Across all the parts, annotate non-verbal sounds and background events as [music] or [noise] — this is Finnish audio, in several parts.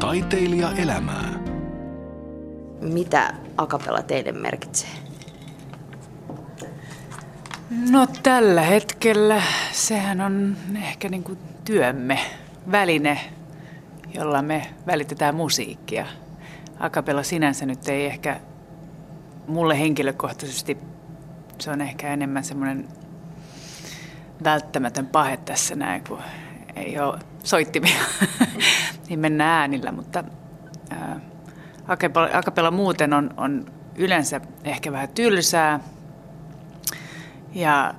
Taiteilija elämää. Mitä akapella teille merkitsee? No tällä hetkellä sehän on ehkä niin kuin työmme, väline, jolla me välitetään musiikkia. Akapella sinänsä nyt ei ehkä mulle henkilökohtaisesti, se on ehkä enemmän semmoinen välttämätön pahe tässä näin, kun ei ole soittimia, [laughs] niin mennään äänillä, mutta akapella muuten on, on yleensä ehkä vähän tylsää ja,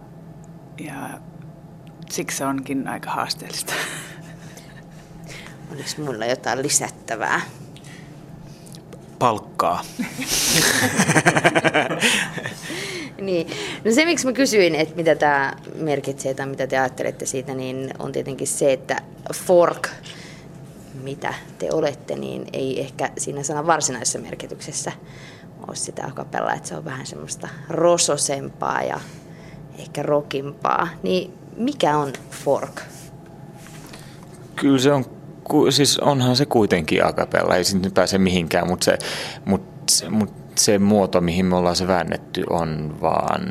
ja siksi se onkin aika haasteellista. [laughs] Oliko mulla jotain lisättävää? Palkkaa. [laughs] niin. No se, miksi mä kysyin, että mitä tämä merkitsee tai mitä te ajattelette siitä, niin on tietenkin se, että fork, mitä te olette, niin ei ehkä siinä sanan varsinaisessa merkityksessä ole sitä akapella, että se on vähän semmoista rososempaa ja ehkä rokimpaa. Niin mikä on fork? Kyllä se on, siis onhan se kuitenkin akapella, ei nyt pääse mihinkään, mutta se, mutta se, mutta se muoto, mihin me ollaan se väännetty, on vaan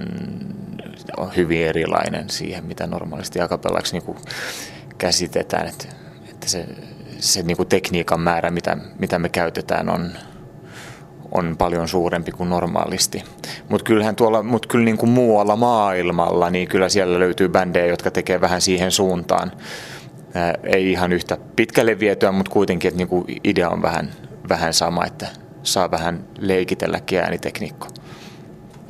on hyvin erilainen siihen, mitä normaalisti akapellaksi niin käsitetään. Että, että se, se niin kuin tekniikan määrä, mitä, mitä me käytetään, on, on paljon suurempi kuin normaalisti. Mutta kyllähän tuolla, mut kyllä niin kuin muualla maailmalla, niin kyllä siellä löytyy bändejä, jotka tekee vähän siihen suuntaan. Ei ihan yhtä pitkälle vietyä, mutta kuitenkin, että niin kuin idea on vähän, vähän sama, että saa vähän leikitelläkin äänitekniikko.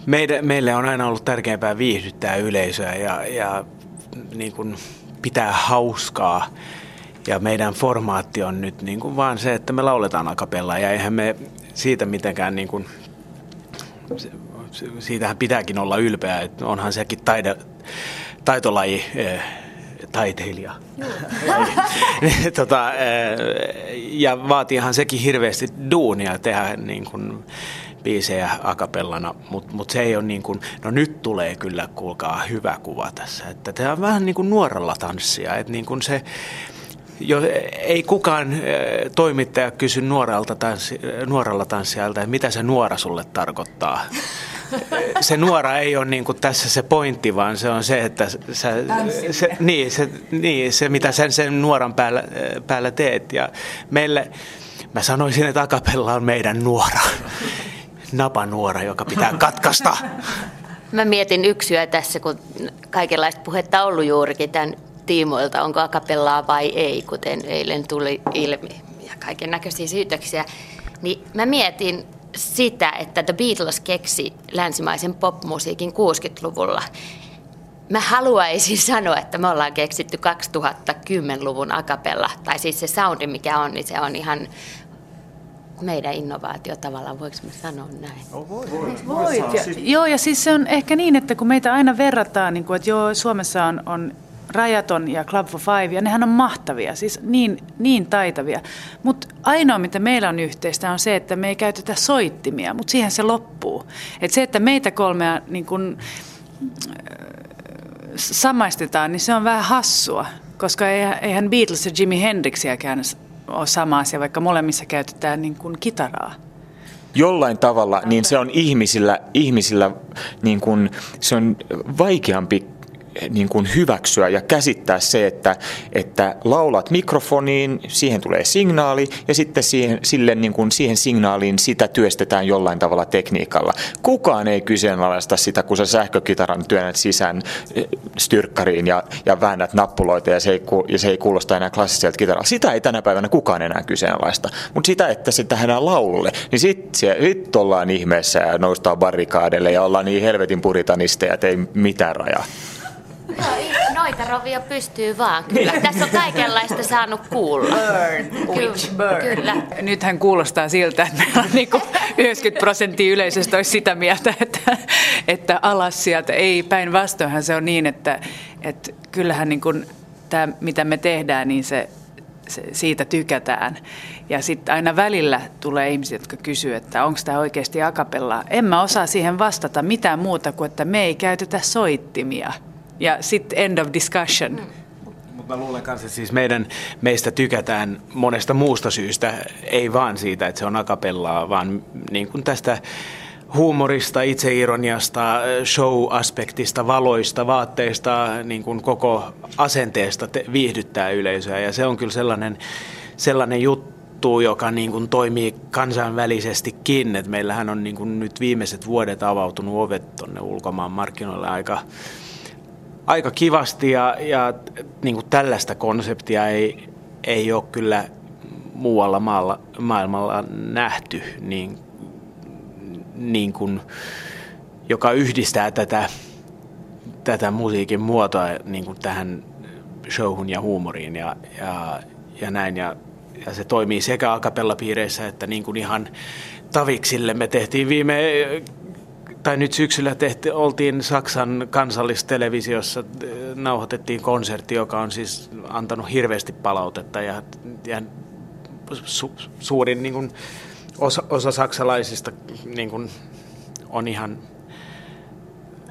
Meille, meille on aina ollut tärkeämpää viihdyttää yleisöä ja, ja niin kuin pitää hauskaa. Ja meidän formaatti on nyt niin kuin vaan se, että me lauletaan akapella ja eihän me siitä mitenkään niin kuin, siitähän pitääkin olla ylpeä, että onhan sekin taide, taitolaji, eh, taiteilija. [laughs] tota, eh, ja vaatiihan sekin hirveästi duunia tehdä niin kuin biisejä akapellana, mutta mut se ei ole niin kuin, no nyt tulee kyllä kuulkaa hyvä kuva tässä, että tämä on vähän niin kuin nuorella tanssia, että niin kuin se, jo, ei kukaan eh, toimittaja kysy nuorelta tanssi, nuorella tanssijalta, että mitä se nuora sulle tarkoittaa. [laughs] Se nuora ei ole niin kuin tässä se pointti, vaan se on se, että sä, se, niin, se, niin, se, mitä sen, sen nuoran päällä, päällä teet. Ja meille, mä sanoisin, että akapella on meidän nuora. [laughs] Napanuora, joka pitää katkaista. [laughs] Mä mietin yksyä tässä, kun kaikenlaista puhetta on ollut juurikin tämän tiimoilta, onko akapellaa vai ei, kuten eilen tuli ilmi ja kaiken näköisiä syytöksiä, niin mä mietin sitä, että The Beatles keksi länsimaisen popmusiikin 60-luvulla. Mä haluaisin [laughs] sanoa, että me ollaan keksitty 2010-luvun akapella, tai siis se soundi mikä on, niin se on ihan meidän innovaatio tavallaan, voiko mä sanoa näin? No, voi, voi, voi. Ja, joo, ja siis se on ehkä niin, että kun meitä aina verrataan, niin kuin, että joo, Suomessa on, on Rajaton ja Club for Five, ja nehän on mahtavia, siis niin, niin taitavia. Mutta ainoa, mitä meillä on yhteistä, on se, että me ei käytetä soittimia, mutta siihen se loppuu. Et se, että meitä kolmea niin kun, samaistetaan, niin se on vähän hassua, koska eihän Beatles ja Jimi Hendrixiäkään ole sama asia, vaikka molemmissa käytetään niin kuin kitaraa jollain tavalla, niin se on ihmisillä, ihmisillä niin kuin, se on vaikeampi niin kuin hyväksyä ja käsittää se, että, että laulat mikrofoniin, siihen tulee signaali ja sitten siihen, sille, niin kuin siihen signaaliin sitä työstetään jollain tavalla tekniikalla. Kukaan ei kyseenalaista sitä, kun sä sähkökitaran työnnät sisään eh, styrkkariin ja, ja väännät nappuloita ja se, ei, ja se ei kuulosta enää klassiselta kitaralta. Sitä ei tänä päivänä kukaan enää kyseenalaista. Mutta sitä, että se tehdään laululle, niin sitten sit ollaan ihmeessä ja noustaan barrikaadelle ja ollaan niin helvetin puritanisteja, että ei mitään rajaa. Noita rovia pystyy vaan, kyllä. Niin. Tässä on kaikenlaista saanut kuulla. Burn, witch, burn. Kyllä. Nythän kuulostaa siltä, että meillä on niin 90 prosenttia yleisöstä olisi sitä mieltä, että, että alas sieltä. Ei, päinvastoinhan se on niin, että, että kyllähän niin kuin tämä, mitä me tehdään, niin se se, siitä tykätään. Ja sitten aina välillä tulee ihmisiä, jotka kysyy, että onko tämä oikeasti akapella. En mä osaa siihen vastata mitään muuta kuin, että me ei käytetä soittimia. Ja sitten end of discussion. Mm. Mutta mä luulen kanssa, että siis meidän, meistä tykätään monesta muusta syystä, ei vaan siitä, että se on akapellaa, vaan niin kuin tästä huumorista, itseironiasta, show-aspektista, valoista, vaatteista, niin kuin koko asenteesta te- viihdyttää yleisöä. Ja se on kyllä sellainen, sellainen juttu, joka niin kuin toimii kansainvälisestikin. Et meillähän on niin kuin nyt viimeiset vuodet avautunut ovet tuonne ulkomaan markkinoille aika, aika kivasti ja, ja niin kuin tällaista konseptia ei, ei ole kyllä muualla maalla, maailmalla nähty, niin, niin kuin, joka yhdistää tätä, tätä musiikin muotoa niin kuin tähän showhun ja huumoriin ja, ja, ja näin. Ja, ja se toimii sekä akapellapiireissä että niin kuin ihan taviksille. Me tehtiin viime tai nyt syksyllä tehti, oltiin Saksan kansallistelevisiossa, nauhoitettiin konsertti, joka on siis antanut hirveästi palautetta ja, ja su, suurin niin kuin, osa, osa saksalaisista niin kuin, on ihan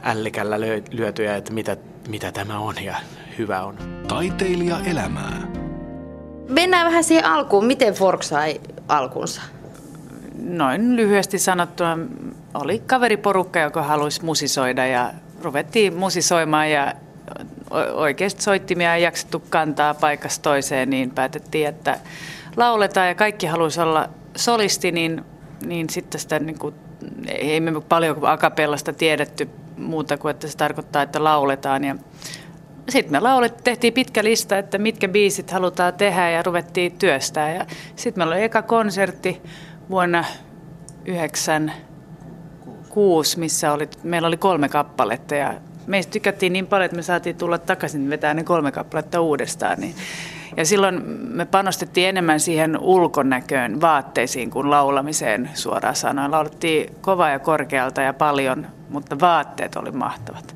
ällikällä lyötyjä, että mitä, mitä tämä on ja hyvä on. Taiteilija elämää. Mennään vähän siihen alkuun. Miten Fork sai alkunsa? Noin lyhyesti sanottuna oli kaveriporukka, joka halusi musisoida ja ruvettiin musisoimaan ja oikeasti soittimia ei jaksettu kantaa paikasta toiseen, niin päätettiin, että lauletaan ja kaikki halusi olla solisti, niin, niin sitten sitä niin kuin, ei me paljon akapellasta tiedetty muuta kuin, että se tarkoittaa, että lauletaan. Ja sitten me laulet, tehtiin pitkä lista, että mitkä biisit halutaan tehdä ja ruvettiin työstää. Ja sitten meillä oli eka konsertti vuonna 96, missä oli, meillä oli kolme kappaletta ja meistä tykättiin niin paljon, että me saatiin tulla takaisin vetää ne kolme kappaletta uudestaan. Niin. Ja silloin me panostettiin enemmän siihen ulkonäköön, vaatteisiin kuin laulamiseen suoraan sanoen. Laulettiin kova ja korkealta ja paljon, mutta vaatteet oli mahtavat.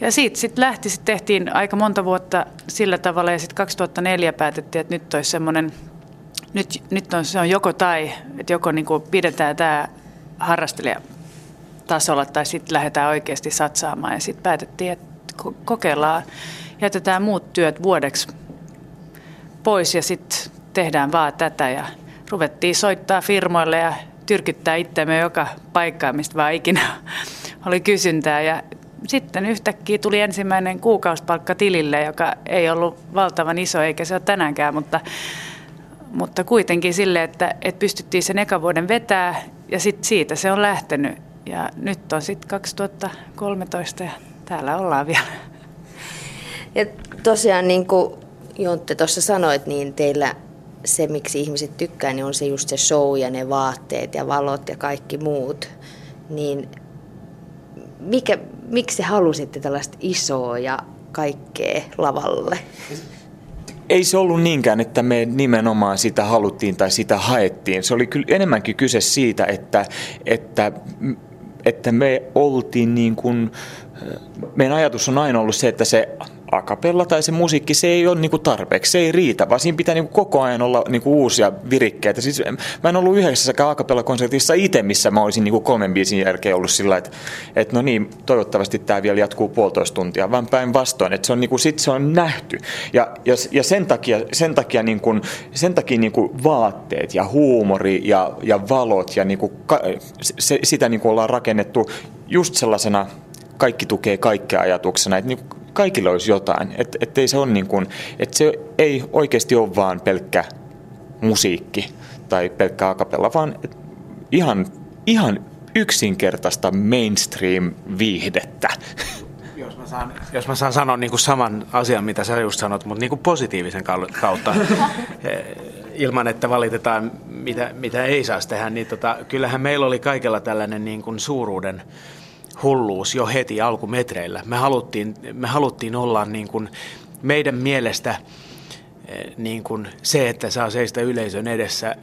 Ja siitä sitten lähti, sit tehtiin aika monta vuotta sillä tavalla ja sitten 2004 päätettiin, että nyt olisi semmoinen, nyt, nyt on, se on joko tai, että joko niin pidetään tämä harrastelijatasolla tai sitten lähdetään oikeasti satsaamaan. Ja sitten päätettiin, että kokeillaan, jätetään muut työt vuodeksi pois ja sitten tehdään vaan tätä. Ja ruvettiin soittaa firmoille ja tyrkyttää itseämme joka paikkaan, mistä vaan ikinä [laughs] oli kysyntää. Ja sitten yhtäkkiä tuli ensimmäinen kuukausipalkka tilille, joka ei ollut valtavan iso eikä se ole tänäänkään, mutta, mutta kuitenkin sille, että, että pystyttiin sen eka vuoden vetää ja sit siitä se on lähtenyt. Ja nyt on sitten 2013 ja täällä ollaan vielä. Ja tosiaan niin kuin Jontte tuossa sanoit, niin teillä se, miksi ihmiset tykkää, niin on se just se show ja ne vaatteet ja valot ja kaikki muut. Niin mikä, miksi halusitte tällaista isoa ja kaikkea lavalle? Ei se ollut niinkään, että me nimenomaan sitä haluttiin tai sitä haettiin. Se oli kyllä enemmänkin kyse siitä, että, että, että me oltiin niin kuin, meidän ajatus on aina ollut se, että se akapella tai se musiikki, se ei ole niinku tarpeeksi, se ei riitä, vaan siinä pitää niinku koko ajan olla niinku uusia virikkeitä. Siis mä en ollut yhdessäkään akapella-konsertissa itse, missä mä olisin niinku kolmen biisin jälkeen ollut sillä että et no niin, toivottavasti tämä vielä jatkuu puolitoista tuntia, vaan päinvastoin, että se on, niinku, se on nähty. Ja, ja, ja sen takia, sen takia, niinku, sen takia niinku vaatteet ja huumori ja, ja valot ja niinku, se, sitä niinku ollaan rakennettu just sellaisena kaikki tukee kaikkea ajatuksena, että niinku kaikilla olisi jotain. Että et ei se on niin kuin, että se ei oikeasti ole vaan pelkkä musiikki tai pelkkä akapella, vaan ihan, ihan yksinkertaista mainstream-viihdettä. [laughs] Jos mä saan, jos mä saan sanoa niin kuin saman asian, mitä sä just sanot, mutta niin kuin positiivisen kautta, [laughs] eh, ilman että valitetaan, mitä, mitä ei saisi tehdä, niin tota, kyllähän meillä oli kaikella tällainen niin kuin suuruuden hulluus jo heti alkumetreillä. Me haluttiin, me haluttiin olla niin kuin meidän mielestä eh, niin kuin se, että saa seistä yleisön edessä eh,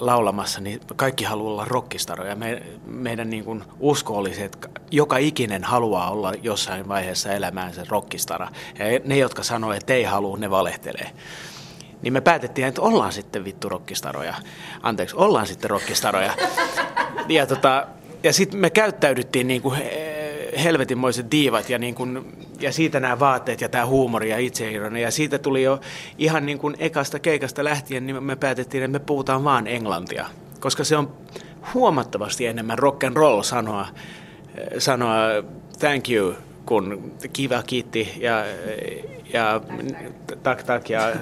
laulamassa, niin kaikki haluaa olla rockistaroja. Me, meidän niin kuin usko oli se, että joka ikinen haluaa olla jossain vaiheessa elämäänsä rockistara. Ja ne, jotka sanoo, että ei halua, ne valehtelee. Niin me päätettiin, että ollaan sitten vittu rockistaroja. Anteeksi, ollaan sitten rockistaroja. Ja tota, ja sitten me käyttäydyttiin niin kuin helvetinmoiset diivat ja, niin kuin, ja siitä nämä vaatteet ja tämä huumori ja itseironia. Ja siitä tuli jo ihan niin kuin ekasta keikasta lähtien, niin me päätettiin, että me puhutaan vaan englantia. Koska se on huomattavasti enemmän rock and roll sanoa, sanoa thank you, kun kiva kiitti ja, ja tak tak ja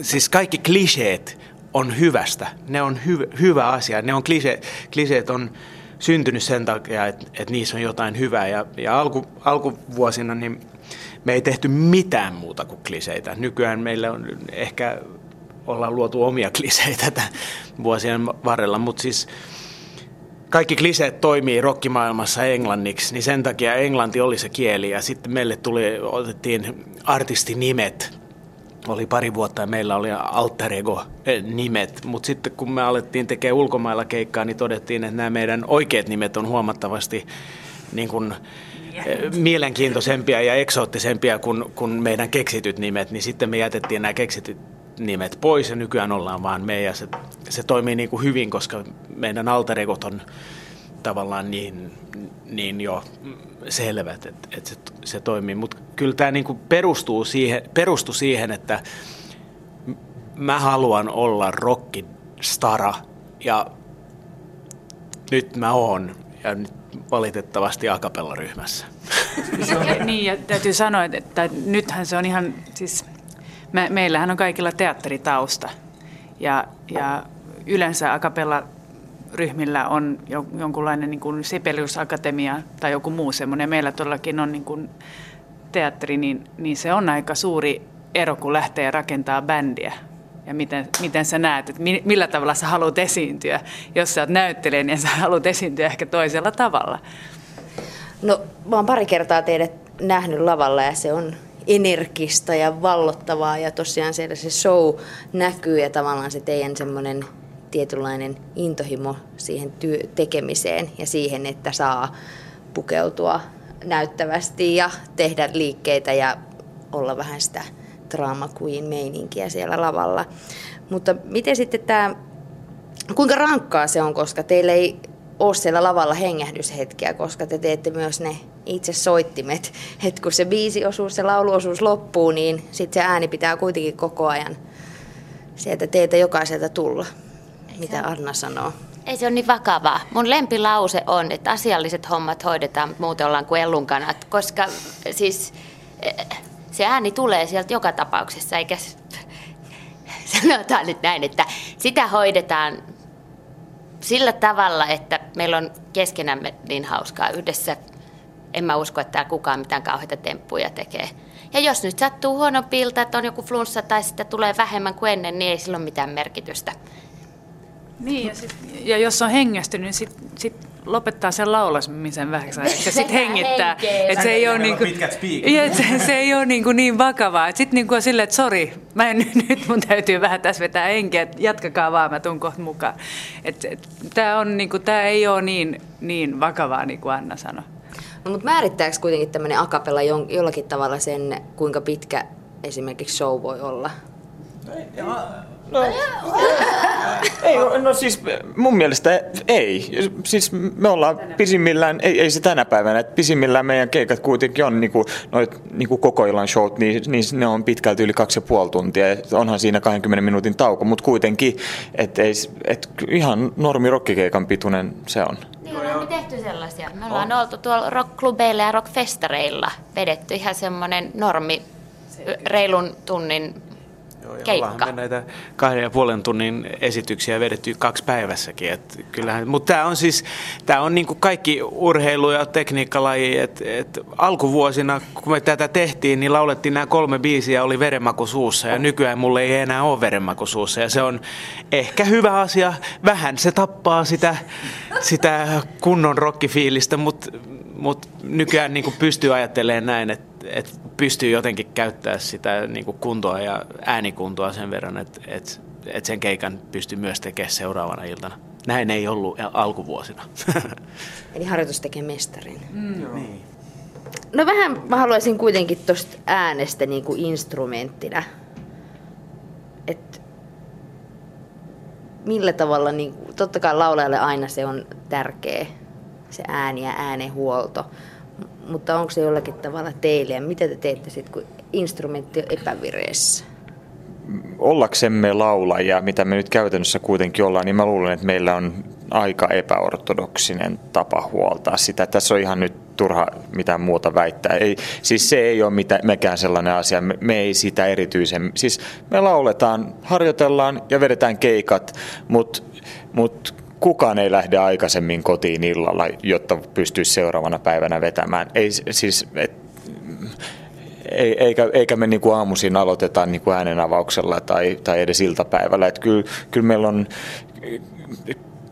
siis kaikki kliseet on hyvästä. Ne on hy, hyvä asia. Ne on klise, kliseet on syntynyt sen takia, että, että niissä on jotain hyvää. Ja, ja alku, alkuvuosina niin me ei tehty mitään muuta kuin kliseitä. Nykyään meillä on ehkä ollaan luotu omia kliseitä tämän vuosien varrella, mutta siis kaikki kliseet toimii rokkimaailmassa englanniksi, niin sen takia englanti oli se kieli ja sitten meille tuli, otettiin artistinimet oli pari vuotta ja meillä oli alter ego nimet, mutta sitten kun me alettiin tekemään ulkomailla keikkaa, niin todettiin, että nämä meidän oikeat nimet on huomattavasti niin kuin, mielenkiintoisempia ja eksoottisempia kuin, kuin meidän keksityt nimet, niin sitten me jätettiin nämä keksityt nimet pois ja nykyään ollaan vaan me. Ja se, se toimii niin kuin hyvin, koska meidän alter egot on tavallaan niin, niin jo selvät, että, että se, se toimii. Mutta kyllä tämä niin perustuu siihen, perustuu siihen, että mä haluan olla rockistara ja nyt mä oon ja nyt valitettavasti akapellaryhmässä. niin ja täytyy sanoa, että nythän se on ihan, siis me, meillähän on kaikilla teatteritausta ja, ja yleensä akapella ryhmillä on jonkunlainen niin kuin Sibelius Akatemia tai joku muu semmoinen. Meillä todellakin on niin kuin teatteri, niin, niin se on aika suuri ero, kun lähtee rakentaa bändiä. Ja miten, miten sä näet, että millä tavalla sä haluat esiintyä. Jos sä oot näyttelijä, niin sä haluat esiintyä ehkä toisella tavalla. No, mä oon pari kertaa teidät nähnyt lavalla ja se on energista ja vallottavaa ja tosiaan siellä se show näkyy ja tavallaan se teidän semmoinen tietynlainen intohimo siihen työ, tekemiseen ja siihen, että saa pukeutua näyttävästi ja tehdä liikkeitä ja olla vähän sitä drama queen meininkiä siellä lavalla. Mutta miten sitten tämä, kuinka rankkaa se on, koska teillä ei ole siellä lavalla hengähdyshetkiä, koska te teette myös ne itse soittimet. Et kun se biisiosuus, se lauluosuus loppuu, niin sitten se ääni pitää kuitenkin koko ajan sieltä teiltä jokaiselta tulla mitä Anna sanoo. Ei se ole niin vakavaa. Mun lempilause on, että asialliset hommat hoidetaan, mutta muuten ollaan kuin ellunkanat, koska siis eh, se ääni tulee sieltä joka tapauksessa, eikä [laughs] sanotaan nyt näin, että sitä hoidetaan sillä tavalla, että meillä on keskenämme niin hauskaa yhdessä. En mä usko, että täällä kukaan mitään kauheita temppuja tekee. Ja jos nyt sattuu huono pilta, että on joku flunssa tai sitten tulee vähemmän kuin ennen, niin ei sillä ole mitään merkitystä. Niin, ja, sit, ja jos on hengästynyt, niin sit, sit lopettaa sen laulamisen vähäksi ja sitten [laughs] hengittää. Että se ei ole niinku, ja se, se ei ole niinku niin vakavaa. Sitten niinku on silleen, että sori, mä en, [laughs] nyt mun täytyy vähän tässä vetää henkeä, että jatkakaa vaan, mä tuun kohta mukaan. Et, et, Tämä on niinku, tää ei ole niin, niin vakavaa, niin kuin Anna sanoi. No, mutta määrittääkö kuitenkin tämmöinen akapella jollakin tavalla sen, kuinka pitkä esimerkiksi show voi olla? No, ei, no siis mun mielestä ei. Siis me ollaan pisimmillään, ei, ei se tänä päivänä, että pisimmillään meidän keikat kuitenkin on niinku, noit, niinku koko illan showt, niin, niin ne on pitkälti yli kaksi ja puoli tuntia. Onhan siinä 20 minuutin tauko, mutta kuitenkin, että et ihan normi rockikeikan pituinen se on. Niin ollaan me tehty sellaisia. Me ollaan on. oltu tuolla rockklubeilla ja rockfestareilla vedetty ihan semmoinen normi reilun tunnin keikka. me näitä kahden ja puolen tunnin esityksiä vedetty kaksi päivässäkin. Et kyllähän, mutta tämä on siis, tämä on niin kuin kaikki urheilu- ja tekniikkalaji. Et, et alkuvuosina, kun me tätä tehtiin, niin laulettiin nämä kolme biisiä, oli verenmaku suussa. Ja nykyään mulle ei enää ole verenmaku suussa. Ja se on ehkä hyvä asia. Vähän se tappaa sitä, sitä kunnon rockifiilistä, mutta mut nykyään niin kuin pystyy ajattelemaan näin, että että pystyy jotenkin käyttää sitä niin kuin kuntoa ja äänikuntoa sen verran, että, että, että sen keikan pystyy myös tekemään seuraavana iltana. Näin ei ollut alkuvuosina. [laughs] Eli harjoitus tekee mestarin. Mm. Niin. No vähän mä haluaisin kuitenkin tuosta äänestä niin kuin instrumenttina. että millä tavalla, niin, totta kai laulajalle aina se on tärkeä se ääni ja äänenhuolto. Mutta onko se jollakin tavalla teille ja mitä te teette sitten, kun instrumentti on epävireessä? Ollaksemme laulajia, mitä me nyt käytännössä kuitenkin ollaan, niin mä luulen, että meillä on aika epäortodoksinen tapa huoltaa sitä. Tässä on ihan nyt turha mitään muuta väittää. Ei, siis se ei ole mitään, mekään sellainen asia. Me, me ei sitä erityisen... Siis me lauletaan, harjoitellaan ja vedetään keikat, mutta mut kukaan ei lähde aikaisemmin kotiin illalla, jotta pystyisi seuraavana päivänä vetämään. Ei, siis, et, ei, eikä, eikä me niin kuin aamuisin aloiteta niin kuin äänenavauksella tai, tai edes iltapäivällä. Et kyllä, kyllä meillä on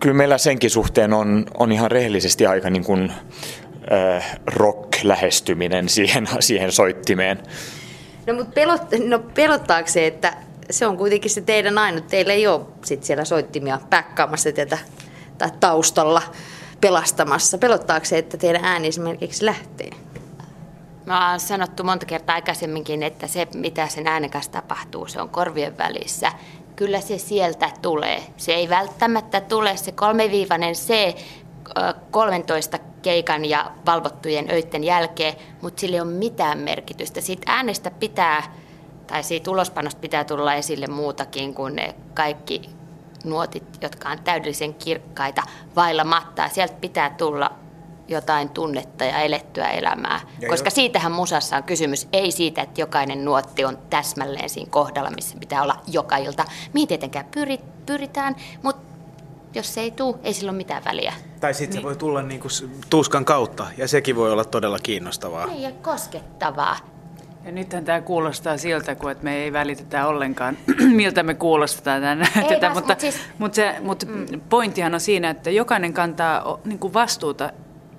kyllä meillä senkin suhteen on, on ihan rehellisesti aika niin kuin, äh, rock-lähestyminen siihen, [laughs] siihen soittimeen. No mutta pelot, no, pelottaako se, että se on kuitenkin se teidän ainut, teillä ei ole sit siellä soittimia päkkaamassa tätä tai taustalla pelastamassa. Pelottaako se, että teidän ääni esimerkiksi lähtee? Mä oon sanottu monta kertaa aikaisemminkin, että se mitä sen äänen kanssa tapahtuu, se on korvien välissä kyllä se sieltä tulee. Se ei välttämättä tule se kolmeviivainen C 13 keikan ja valvottujen öiden jälkeen, mutta sillä ei ole mitään merkitystä. Siitä äänestä pitää, tai siitä ulospanosta pitää tulla esille muutakin kuin ne kaikki nuotit, jotka on täydellisen kirkkaita vailla mattaa. Sieltä pitää tulla jotain tunnetta ja elettyä elämää. Ja Koska jo. siitähän musassa on kysymys, ei siitä, että jokainen nuotti on täsmälleen siinä kohdalla, missä pitää olla joka ilta. Mihin tietenkään pyrit, pyritään, mutta jos se ei tule, ei sillä ole mitään väliä. Tai sitten niin. se voi tulla niinku tuskan kautta, ja sekin voi olla todella kiinnostavaa. Niin, ja koskettavaa. Ja nythän tämä kuulostaa siltä, kun että me ei välitetä ollenkaan, [clears throat] miltä me kuulostetaan tätä, ei mutta, mutta, siis... mutta, se, mutta mm. pointtihan on siinä, että jokainen kantaa niin kuin vastuuta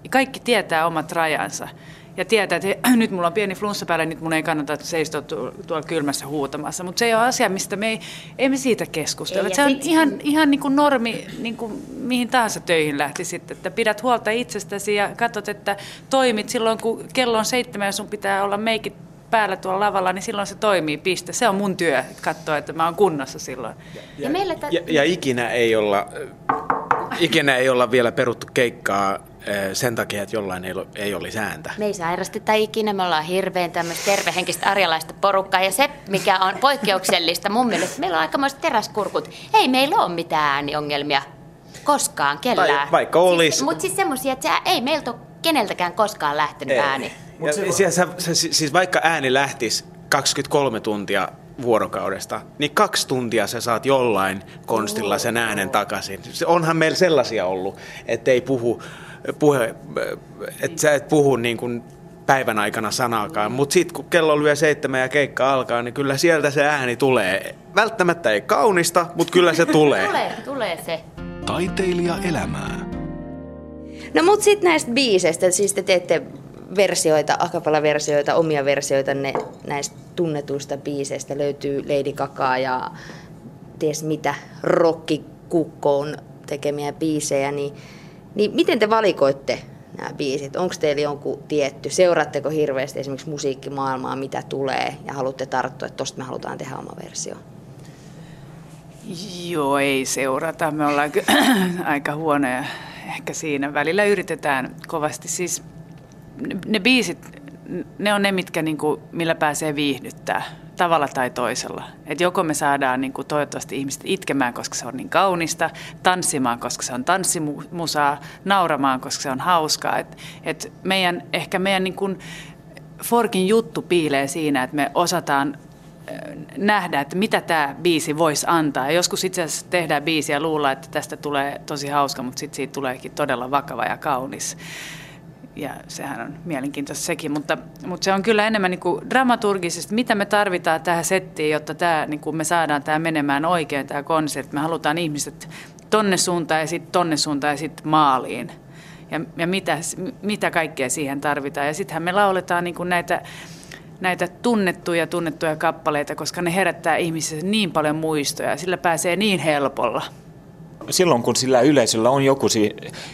kaikki tietää omat rajansa ja tietää, että he, [clears throat] nyt mulla on pieni flunssa päällä, nyt mun ei kannata seistua tuolla kylmässä huutamassa. Mutta se ei ole asia, mistä me ei, ei me siitä keskustella. Ei, se on sit... ihan, ihan niin kuin normi, niin kuin mihin tahansa töihin lähti sitten, että pidät huolta itsestäsi ja katsot, että toimit silloin, kun kello on seitsemän ja sun pitää olla meikit päällä tuolla lavalla, niin silloin se toimii, piste. Se on mun työ, katsoa, että mä oon kunnossa silloin. Ja, ja, ja, meillä t- ja, ja ikinä ei olla ikinä ei olla vielä peruttu keikkaa sen takia, että jollain ei, ei olisi ääntä. Me ei sairasteta ikinä, me ollaan hirveän tämmöistä tervehenkistä arjalaista porukkaa. Ja se, mikä on poikkeuksellista mun mielestä, meillä on aikamoiset teräskurkut. Ei meillä ole mitään ääniongelmia koskaan kellään. Tai vaikka olisi. Siis, Mutta siis semmoisia, että ei meiltä ole keneltäkään koskaan lähtenyt ei. ääni. Ja, se, se, se, siis vaikka ääni lähtisi 23 tuntia vuorokaudesta, niin kaksi tuntia sä saat jollain konstilla sen äänen takaisin. Onhan meillä sellaisia ollut, että ei puhu, puhe, että sä et puhu niin kuin päivän aikana sanaakaan, mutta sitten kun kello lyö seitsemän ja keikka alkaa, niin kyllä sieltä se ääni tulee. Välttämättä ei kaunista, mutta kyllä se [laughs] tulee. tulee, tulee se. Taiteilija elämää. No mut sitten näistä biiseistä, siis te teette versioita, akapella-versioita, omia versioita ne, näistä tunnetuista biiseistä. Löytyy Lady Gaga ja ties mitä rockikukkoon tekemiä biisejä, niin, niin miten te valikoitte nämä biisit? Onko teillä jonkun tietty? Seuraatteko hirveästi esimerkiksi musiikkimaailmaa, mitä tulee, ja haluatte tarttua, että tosta me halutaan tehdä oma versio? Joo, ei seurata. Me ollaan [clears throat] aika huonoja ehkä siinä. Välillä yritetään kovasti. Siis ne biisit, ne on ne, mitkä, niin kuin, millä pääsee viihdyttää tavalla tai toisella. Et joko me saadaan niin kuin, toivottavasti ihmiset itkemään, koska se on niin kaunista, tanssimaan, koska se on tanssimusaa, nauramaan, koska se on hauskaa. Et, et meidän, ehkä meidän niin Forkin juttu piilee siinä, että me osataan nähdä, että mitä tämä biisi voisi antaa. Ja joskus itse asiassa tehdään biisiä ja luulla, että tästä tulee tosi hauska, mutta sitten siitä tuleekin todella vakava ja kaunis ja sehän on mielenkiintoista sekin, mutta, mutta se on kyllä enemmän niin kuin dramaturgisesti, mitä me tarvitaan tähän settiin, jotta tämä, niin kuin me saadaan tämä menemään oikein, tämä konsertti. Me halutaan ihmiset tonne suuntaan ja sitten tonne suuntaan ja sitten maaliin. Ja, ja mitä, mitä kaikkea siihen tarvitaan. Ja sittenhän me lauletaan niin kuin näitä, näitä tunnettuja, tunnettuja kappaleita, koska ne herättää ihmisissä niin paljon muistoja. Sillä pääsee niin helpolla silloin kun sillä yleisöllä on joku,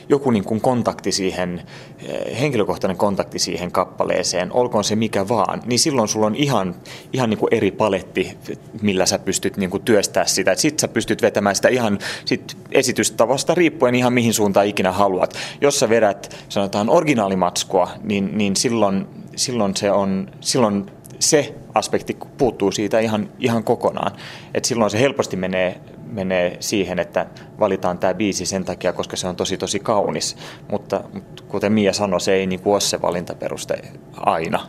joku niin kuin kontakti siihen, eh, henkilökohtainen kontakti siihen kappaleeseen, olkoon se mikä vaan, niin silloin sulla on ihan, ihan niin kuin eri paletti, millä sä pystyt niin kuin työstää sitä. Sitten sä pystyt vetämään sitä ihan sit esitystavasta riippuen ihan mihin suuntaan ikinä haluat. Jos sä vedät, sanotaan originaalimatskua, niin, niin silloin, silloin, se on, silloin se aspekti puuttuu siitä ihan, ihan kokonaan. Et silloin se helposti menee, menee siihen, että valitaan tämä biisi sen takia, koska se on tosi tosi kaunis. Mutta, mutta kuten Mia sanoi, se ei niin kuin ole se valintaperuste aina.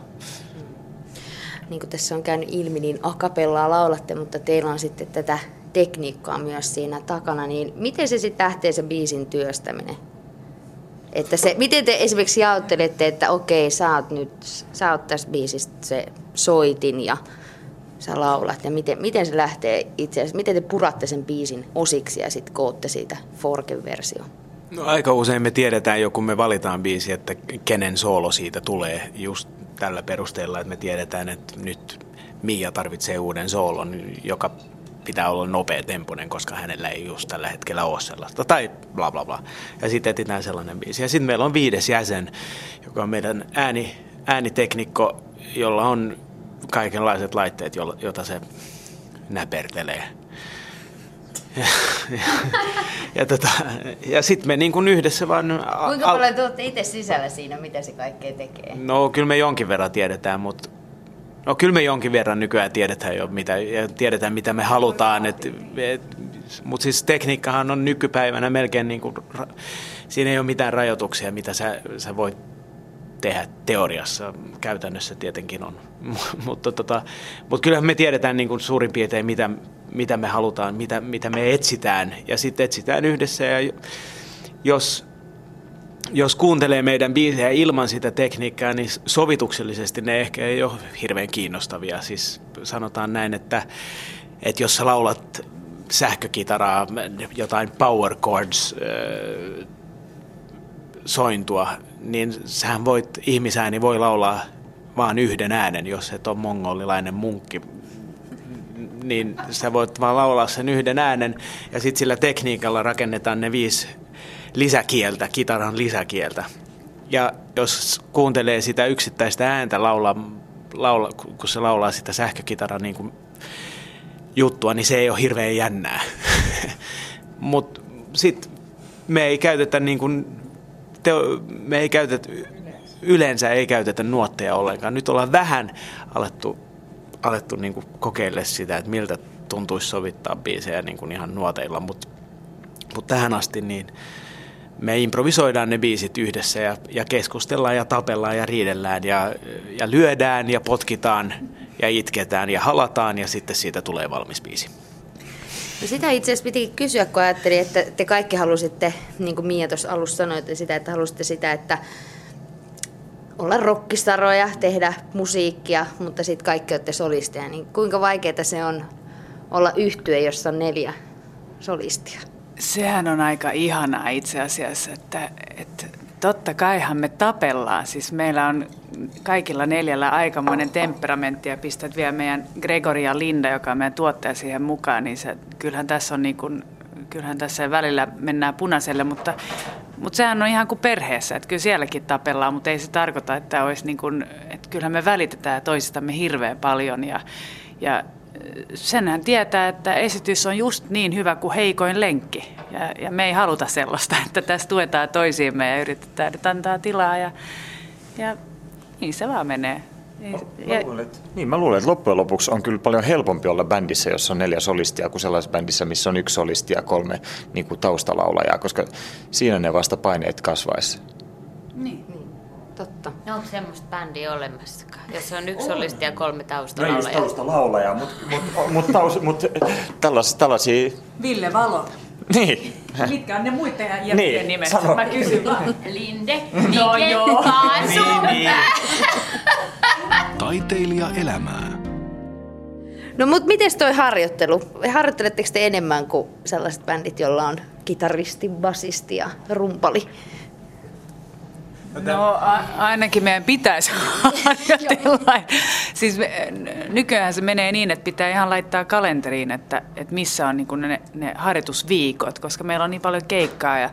Niin kuin tässä on käynyt ilmi, niin akapellaa laulatte, mutta teillä on sitten tätä tekniikkaa myös siinä takana. Niin miten se sitten lähtee se biisin työstäminen? Että se, miten te esimerkiksi jaottelette, että okei, sä oot nyt, sä oot tässä biisistä se soitin ja sä laulat ja miten, miten se lähtee itse asiassa, miten te puratte sen biisin osiksi ja sitten kootte siitä Forken-versio? No, aika usein me tiedetään jo, kun me valitaan biisi, että kenen soolo siitä tulee just tällä perusteella, että me tiedetään, että nyt Mia tarvitsee uuden soolon, joka pitää olla nopea temponen, koska hänellä ei just tällä hetkellä ole sellaista, tai bla bla bla. Ja sitten etsitään sellainen biisi. Ja sitten meillä on viides jäsen, joka on meidän ääni, ääniteknikko, jolla on kaikenlaiset laitteet, joita se näpertelee. Ja, ja, ja, tota, ja sitten me niin kuin yhdessä vaan... Kuinka al- paljon te olette itse sisällä siinä, mitä se kaikkea tekee? No kyllä me jonkin verran tiedetään, mutta No kyllä me jonkin verran nykyään tiedetään jo, mitä, ja tiedetään mitä me halutaan. Et, et, mutta siis tekniikkahan on nykypäivänä melkein niin kuin, siinä ei ole mitään rajoituksia, mitä sä, sä voit tehdä teoriassa. Käytännössä tietenkin on. [laughs] mutta, tota, mutta kyllähän me tiedetään niin kuin suurin piirtein, mitä, mitä me halutaan, mitä, mitä me etsitään. Ja sitten etsitään yhdessä. Ja jos, jos kuuntelee meidän biisejä ilman sitä tekniikkaa, niin sovituksellisesti ne ehkä ei ole hirveän kiinnostavia. Siis sanotaan näin, että, että jos sä laulat sähkökitaraa, jotain power chords, sointua, niin sähän voit, ihmisääni voi laulaa vaan yhden äänen, jos et ole mongolilainen munkki. Niin sä voit vaan laulaa sen yhden äänen ja sitten sillä tekniikalla rakennetaan ne viisi lisäkieltä, kitaran lisäkieltä. Ja jos kuuntelee sitä yksittäistä ääntä laulaa, laula, kun se laulaa sitä sähkökitaran niin kuin juttua, niin se ei ole hirveän jännää. [laughs] Mutta sitten me ei käytetä niin kuin teo, me ei käytetä, yleensä ei käytetä nuotteja ollenkaan. Nyt ollaan vähän alettu, alettu niin kuin kokeilla sitä, että miltä tuntuisi sovittaa biisejä niin kuin ihan nuoteilla, mutta mut tähän asti niin me improvisoidaan ne biisit yhdessä ja, ja keskustellaan ja tapellaan ja riidellään ja, ja lyödään ja potkitaan ja itketään ja halataan ja sitten siitä tulee valmis biisi. No sitä itse asiassa piti kysyä, kun ajattelin, että te kaikki halusitte, niin kuin Mia tuossa alussa sanoi, että sitä, että halusitte sitä, että olla rockistaroja, tehdä musiikkia, mutta sitten kaikki olette solisteja. Niin kuinka vaikeaa se on olla yhtye, jossa on neljä solistia? Sehän on aika ihanaa itse asiassa, että, että totta kaihan me tapellaan. Siis meillä on kaikilla neljällä aikamoinen temperamentti ja pistät vielä meidän Gregoria ja Linda, joka on meidän tuottaja siihen mukaan, niin se, kyllähän tässä on niin kuin, kyllähän tässä välillä mennään punaiselle, mutta, mutta sehän on ihan kuin perheessä, että kyllä sielläkin tapellaan, mutta ei se tarkoita, että olisi niin kuin, että kyllähän me välitetään toisistamme hirveän paljon ja, ja senhän tietää, että esitys on just niin hyvä kuin heikoin lenkki. Ja, ja me ei haluta sellaista, [laughs] että tässä tuetaan toisiimme ja yritetään nyt antaa tilaa ja, ja niin se vaan menee. Mä luulen, että, niin, mä luulen, että loppujen lopuksi on kyllä paljon helpompi olla bändissä, jossa on neljä solistia, kuin sellaisessa bändissä, missä on yksi solisti ja kolme niin kuin taustalaulajaa, koska siinä ne vasta paineet kasvaisi. Niin. No onko semmoista bändiä olemassakaan, jos on yksi solisti ja kolme taustalaulajaa? No ei taustalaulajaa, mutta mut, mut, mut, mut tällas, tällaisia... Ville Valo. Niin. Mitkä on ne muiden jäppien niin, nimet? Sano. Mä kysyn vaan. Linde, [laughs] No joo. Kaasu. Niin, Taiteilija elämää. No mut miten toi harjoittelu? Harjoitteletteko te enemmän kuin sellaiset bändit, joilla on kitaristi, basisti ja rumpali? No a- ainakin meidän pitäisi harjoitella. siis me, nykyään se menee niin, että pitää ihan laittaa kalenteriin, että, että missä on niin ne, ne harjoitusviikot, koska meillä on niin paljon keikkaa ja,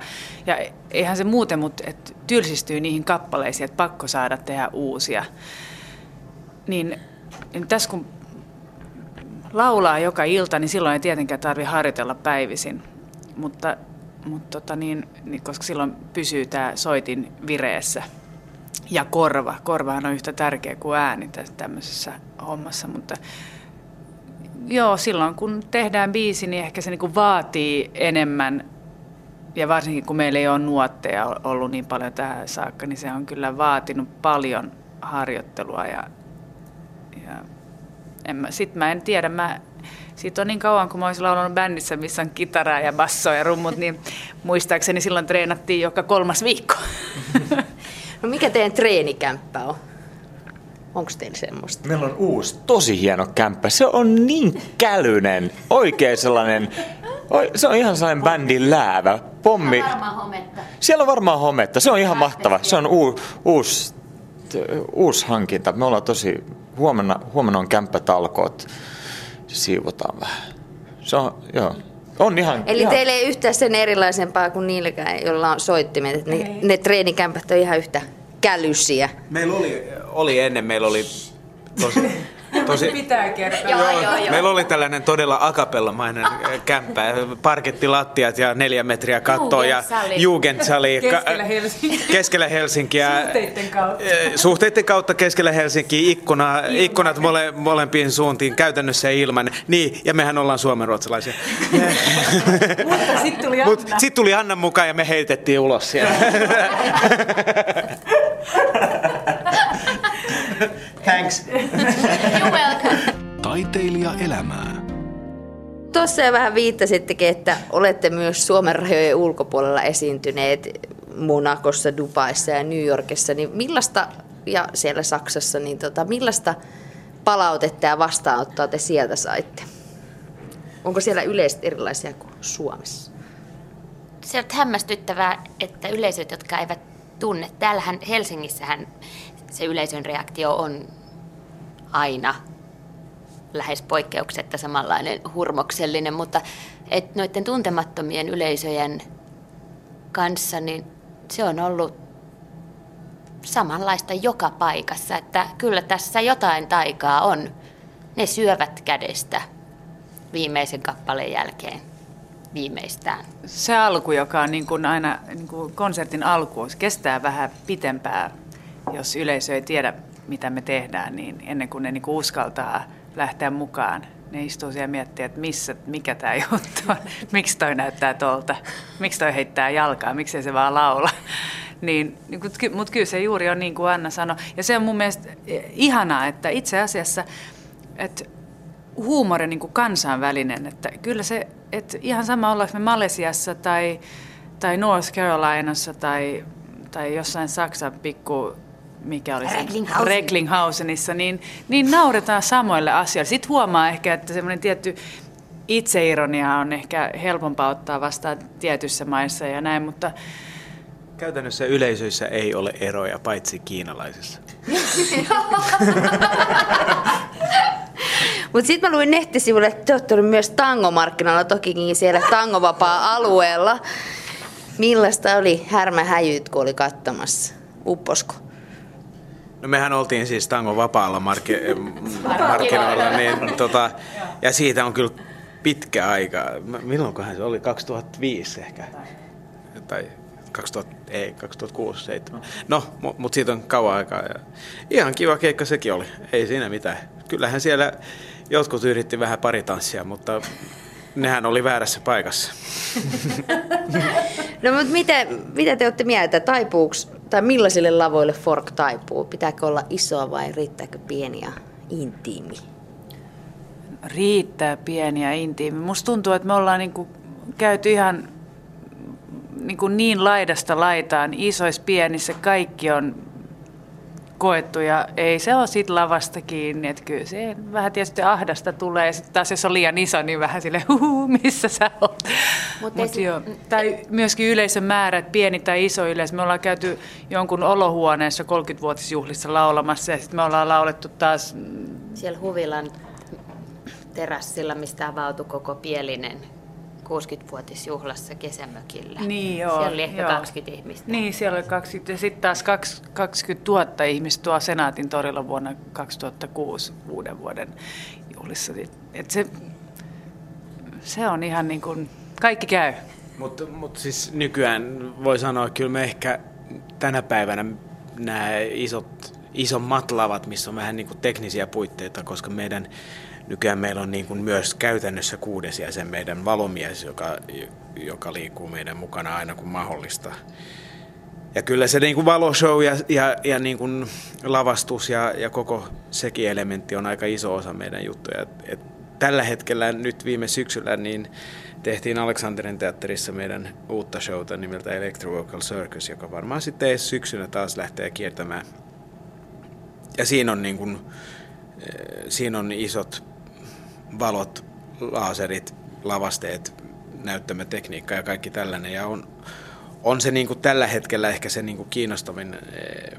ja eihän se muuten, mutta että tylsistyy niihin kappaleisiin, että pakko saada tehdä uusia. Niin, niin tässä kun laulaa joka ilta, niin silloin ei tietenkään tarvitse harjoitella päivisin. Mutta, mutta tota niin, niin, koska silloin pysyy tämä soitin vireessä. Ja korva. Korvahan on yhtä tärkeä kuin ääni tämmöisessä hommassa, mutta joo, silloin kun tehdään biisi, niin ehkä se niin vaatii enemmän ja varsinkin kun meillä ei ole nuotteja ollut niin paljon tähän saakka, niin se on kyllä vaatinut paljon harjoittelua ja, ja en mä, sit mä en tiedä, mä, siitä on niin kauan, kun mä olisin laulanut bändissä, missä on kitaraa ja bassoa ja rummut, niin muistaakseni silloin treenattiin joka kolmas viikko. [laughs] No mikä teidän treenikämppä on? Onko teillä semmoista? Meillä on uusi, tosi hieno kämppä. Se on niin kälynen, oikein sellainen, se on ihan sellainen bändin läävä. Pommi. Siellä on varmaan hometta. Se on ihan mahtava. Se on uu, uusi, uusi hankinta. Me ollaan tosi, huomenna, huomenna on kämppätalkoot. Siivotaan vähän. Se on, joo. On ihan, Eli ihan... teille ei yhtään sen erilaisempaa kuin niilläkään, joilla on soittimet. Ne, ne treenikämpät on ihan yhtä kälysiä. Meillä oli, oli ennen, meillä oli tosi, [laughs] tosi, Pitää kertoa. Joo, joo, joo. Meillä oli tällainen todella akapellamainen kämppä, parkettilattiat ja neljä metriä kattoa ja Jugendsali. Keskellä Helsinkiä. keskellä Helsinkiä. Suhteitten kautta. Suhteiden kautta keskellä Helsinkiä, ikkuna, ikkunat mole, molempiin suuntiin, käytännössä ilman. Niin, ja mehän ollaan suomenruotsalaisia. [laughs] Mutta sitten tuli Mutta Anna. sitten tuli Anna mukaan ja me heitettiin ulos siellä. [laughs] [laughs] Thanks. [laughs] You're welcome. Taiteilija elämää. Tuossa jo vähän viittasittekin, että olette myös Suomen rajojen ulkopuolella esiintyneet Monakossa, Dubaissa ja New Yorkissa. Niin millaista, ja siellä Saksassa, niin tota, millaista palautetta ja vastaanottoa te sieltä saitte? Onko siellä yleisesti erilaisia kuin Suomessa? Se on hämmästyttävää, että yleisöt, jotka eivät tunne, täällähän Helsingissähän se yleisön reaktio on aina lähes poikkeuksetta samanlainen hurmoksellinen, mutta et noiden tuntemattomien yleisöjen kanssa, niin se on ollut samanlaista joka paikassa, että kyllä tässä jotain taikaa on. Ne syövät kädestä viimeisen kappaleen jälkeen viimeistään. Se alku, joka on niin kuin aina niin kuin konsertin alku, kestää vähän pitempää, jos yleisö ei tiedä, mitä me tehdään, niin ennen kuin ne niin kuin uskaltaa lähteä mukaan. Ne istuu siellä ja miettii, että missä, mikä tämä juttu on, [laughs] miksi toi näyttää tolta, miksi toi heittää jalkaa, miksi se vaan laula. [laughs] Niin, niin mutta kyllä se juuri on niin kuin Anna sanoi. Ja se on mun mielestä ihanaa, että itse asiassa, että huumori niin kuin kansainvälinen, että kyllä se, että ihan sama ollaanko me Malesiassa tai, tai North Carolinassa tai, tai jossain Saksan pikku, mikä oli se? Recklinghausen. Recklinghausenissa, niin, niin nauretaan samoille asioille. Sitten huomaa ehkä, että semmoinen tietty itseironia on ehkä helpompaa ottaa vastaan tietyissä maissa ja näin, mutta Käytännössä yleisöissä ei ole eroja, paitsi kiinalaisissa. [laughs] Mutta sitten mä luin nettisivuille, että te olette olleet myös tangomarkkinoilla, tokikin siellä tangovapaa-alueella. Millaista oli härmähäjyt, kun oli katsomassa? Upposko? No mehän oltiin siis tangon vapaalla mark- [laughs] markkinoilla, niin, tota, ja siitä on kyllä pitkä aika. Milloinkohan se oli? 2005 ehkä? Tai 2000, ei, 2006 7 No, mu- mutta siitä on kauan aikaa. Ja ihan kiva keikka sekin oli. Ei siinä mitään. Kyllähän siellä jotkut yritti vähän paritanssia, mutta nehän oli väärässä paikassa. [laughs] No mutta mitä, mitä te olette mieltä? Taipuuks, tai millaisille lavoille Fork taipuu? Pitääkö olla isoa vai riittääkö pieni ja intiimi? riittää pieni ja intiimi. Musta tuntuu, että me ollaan niinku käyty ihan niinku niin laidasta laitaan, isoissa pienissä, kaikki on koettu ja ei se ole siitä lavasta kiinni, että kyllä se vähän tietysti ahdasta tulee ja sitten taas jos on liian iso, niin vähän sille huhu, missä sä oot. Mut Mut joo. Tai myöskin yleisön määrä, että pieni tai iso yleisö. Me ollaan käyty jonkun olohuoneessa 30-vuotisjuhlissa laulamassa ja sitten me ollaan laulettu taas... Siellä Huvilan terassilla, mistä avautui koko Pielinen 60-vuotisjuhlassa kesämökillä. Niin joo. Siellä oli ehkä joo. 20 ihmistä. Niin, siellä oli 20. Ja sitten taas 20 000 ihmistä tuo Senaatin torilla vuonna 2006 uuden vuoden juhlissa. Et se, se on ihan niin kuin, kaikki käy. Mutta mut siis nykyään voi sanoa, että kyllä me ehkä tänä päivänä nämä isot, isommat lavat, missä on vähän niin kuin teknisiä puitteita, koska meidän nykyään meillä on niin kuin myös käytännössä kuudes jäsen meidän valomies, joka, joka liikkuu meidän mukana aina kun mahdollista. Ja kyllä se niin kuin valoshow ja, ja, ja niin kuin lavastus ja, ja koko sekin elementti on aika iso osa meidän juttuja. Et, et tällä hetkellä nyt viime syksyllä niin tehtiin Aleksanterin teatterissa meidän uutta showta nimeltä Electro Vocal Circus, joka varmaan sitten syksynä taas lähtee kiertämään. Ja siinä on, niin kuin, siinä on isot valot, laaserit, lavasteet, näyttämötekniikka ja kaikki tällainen. Ja on, on se niin kuin tällä hetkellä ehkä se niin kuin kiinnostavin eh,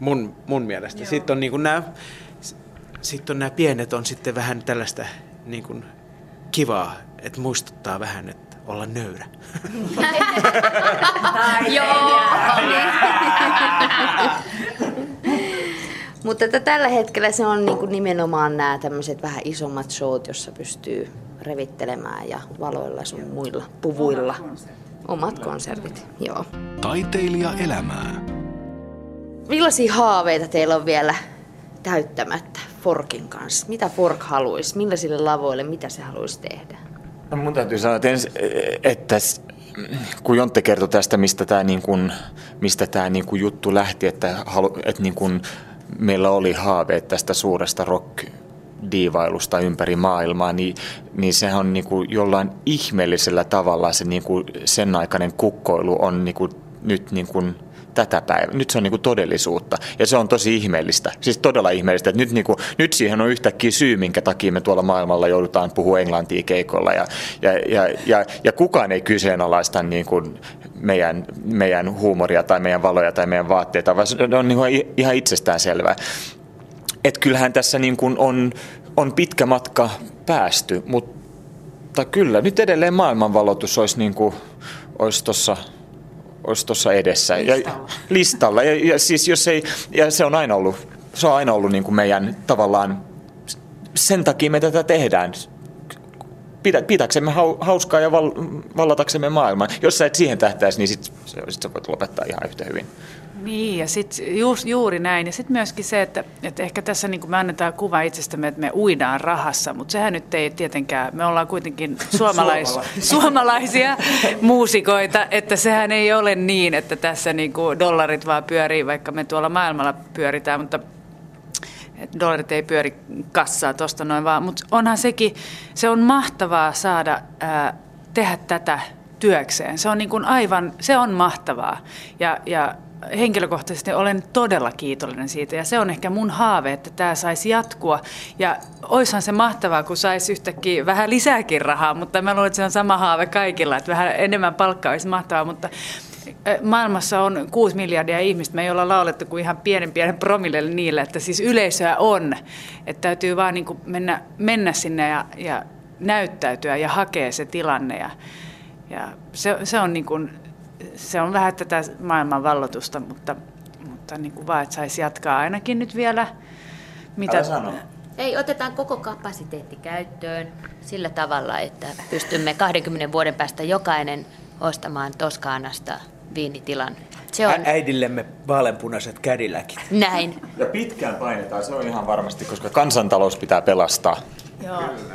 mun, mun mielestä. Joo. Sitten on, niin kuin nämä, sitten on nämä pienet on sitten vähän tällaista niin kuin kivaa, että muistuttaa vähän, että olla nöyrä. [laughs] Joo. [laughs] [laughs] Mutta että tällä hetkellä se on niin kuin nimenomaan nämä tämmöiset vähän isommat showt, jossa pystyy revittelemään ja valoilla sun muilla puvuilla. Omat konsertit, joo. Taiteilija elämää. Millaisia haaveita teillä on vielä täyttämättä Forkin kanssa? Mitä Fork haluaisi? Millaisille lavoille? Mitä se haluaisi tehdä? No mun täytyy sanoa, että, ens, että kun Jontte kertoi tästä, mistä tämä, niin kuin, mistä tämä niin kuin juttu lähti, että, halu, että niin kuin meillä oli haaveet tästä suuresta rock diivailusta ympäri maailmaa, niin, niin sehän on niin kuin jollain ihmeellisellä tavalla se niin kuin sen aikainen kukkoilu on niin kuin nyt niin kuin tätä päivää. Nyt se on niinku todellisuutta ja se on tosi ihmeellistä, siis todella ihmeellistä, että nyt, niinku, nyt siihen on yhtäkkiä syy, minkä takia me tuolla maailmalla joudutaan puhua englantia keikolla ja, ja, ja, ja, ja kukaan ei kyseenalaista niinku meidän, meidän huumoria tai meidän valoja tai meidän vaatteita, vaan se on niinku ihan itsestään selvää. Että kyllähän tässä niinku on, on pitkä matka päästy, mutta kyllä nyt edelleen maailmanvalotus olisi, niinku, olisi tuossa olisi tuossa edessä. Listalla. Ja, listalla. Ja, ja, siis jos ei, ja se on aina ollut, se on aina ollut niin kuin meidän tavallaan, sen takia me tätä tehdään. Pitä, pitäksemme hauskaa ja val, vallataksemme maailman. Jos sä et siihen tähtäisi, niin sit, sit sä voit lopettaa ihan yhtä hyvin. Niin, ja sitten ju, juuri näin. Ja sitten myöskin se, että, että ehkä tässä niin me annetaan kuva itsestämme, että me uidaan rahassa, mutta sehän nyt ei tietenkään, me ollaan kuitenkin [laughs] suomalais, suomalaisia, suomalaisia muusikoita, että sehän ei ole niin, että tässä niin kuin dollarit vaan pyörii, vaikka me tuolla maailmalla pyöritään, mutta dollarit ei pyöri kassaa tuosta noin vaan, mutta onhan sekin, se on mahtavaa saada ää, tehdä tätä työkseen. Se on niin kuin aivan, se on mahtavaa. Ja, ja henkilökohtaisesti olen todella kiitollinen siitä. Ja se on ehkä mun haave, että tämä saisi jatkua. Ja oishan se mahtavaa, kun saisi yhtäkkiä vähän lisääkin rahaa, mutta mä luulen, että se on sama haave kaikilla, että vähän enemmän palkkaa olisi mahtavaa, mutta maailmassa on 6 miljardia ihmistä, me ei olla laulettu kuin ihan pienen pienen promillelle niille, että siis yleisöä on, että täytyy vaan niin mennä, mennä sinne ja, ja näyttäytyä ja hakea se tilanne. Ja, ja se, se on niin kuin se on vähän tätä maailman vallotusta, mutta, mutta niin kuin vaan, että saisi jatkaa ainakin nyt vielä. Mitä... Ei, otetaan koko kapasiteetti käyttöön sillä tavalla, että pystymme 20 vuoden päästä jokainen ostamaan Toskaanasta viinitilan. Se on... Ä- äidillemme vaaleanpunaiset kädiläkit. Näin. Ja pitkään painetaan, se on ihan varmasti, koska kansantalous pitää pelastaa. Joo. Kyllä.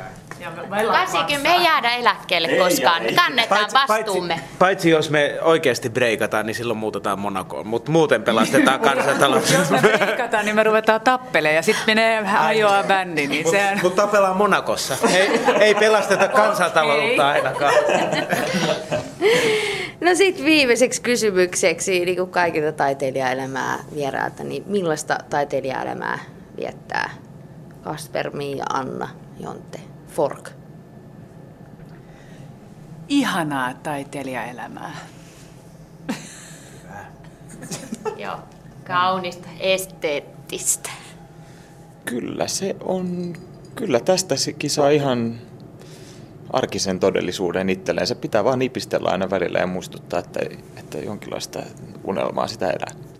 Varsinkin me ei jäädä eläkkeelle ei, koskaan. Ei, ei. Kannetaan paitsi, vastuumme. Paitsi, paitsi jos me oikeasti breikataan, niin silloin muutetaan Monakoon. Mutta muuten pelastetaan kansantalous. jos me [laughs] breikataan, niin me ruvetaan tappelemaan ja sitten menee hajoaa bändi. Niin Mutta sehän... mut tapellaan Monakossa. Ei, ei pelasteta kansantaloutta ainakaan. [laughs] No No sitten viimeiseksi kysymykseksi niin kuin kaikilta taiteilijaelämää vierailta, niin millaista taiteilijaelämää viettää Kasper, Mia, Anna, Jonte, Fork? Ihanaa taiteilijaelämää. [laughs] Joo, kaunista, esteettistä. Kyllä se on, kyllä tästäkin saa ihan arkisen todellisuuden itselleen. Se pitää vaan nipistellä aina välillä ja muistuttaa, että, että jonkinlaista unelmaa sitä elää.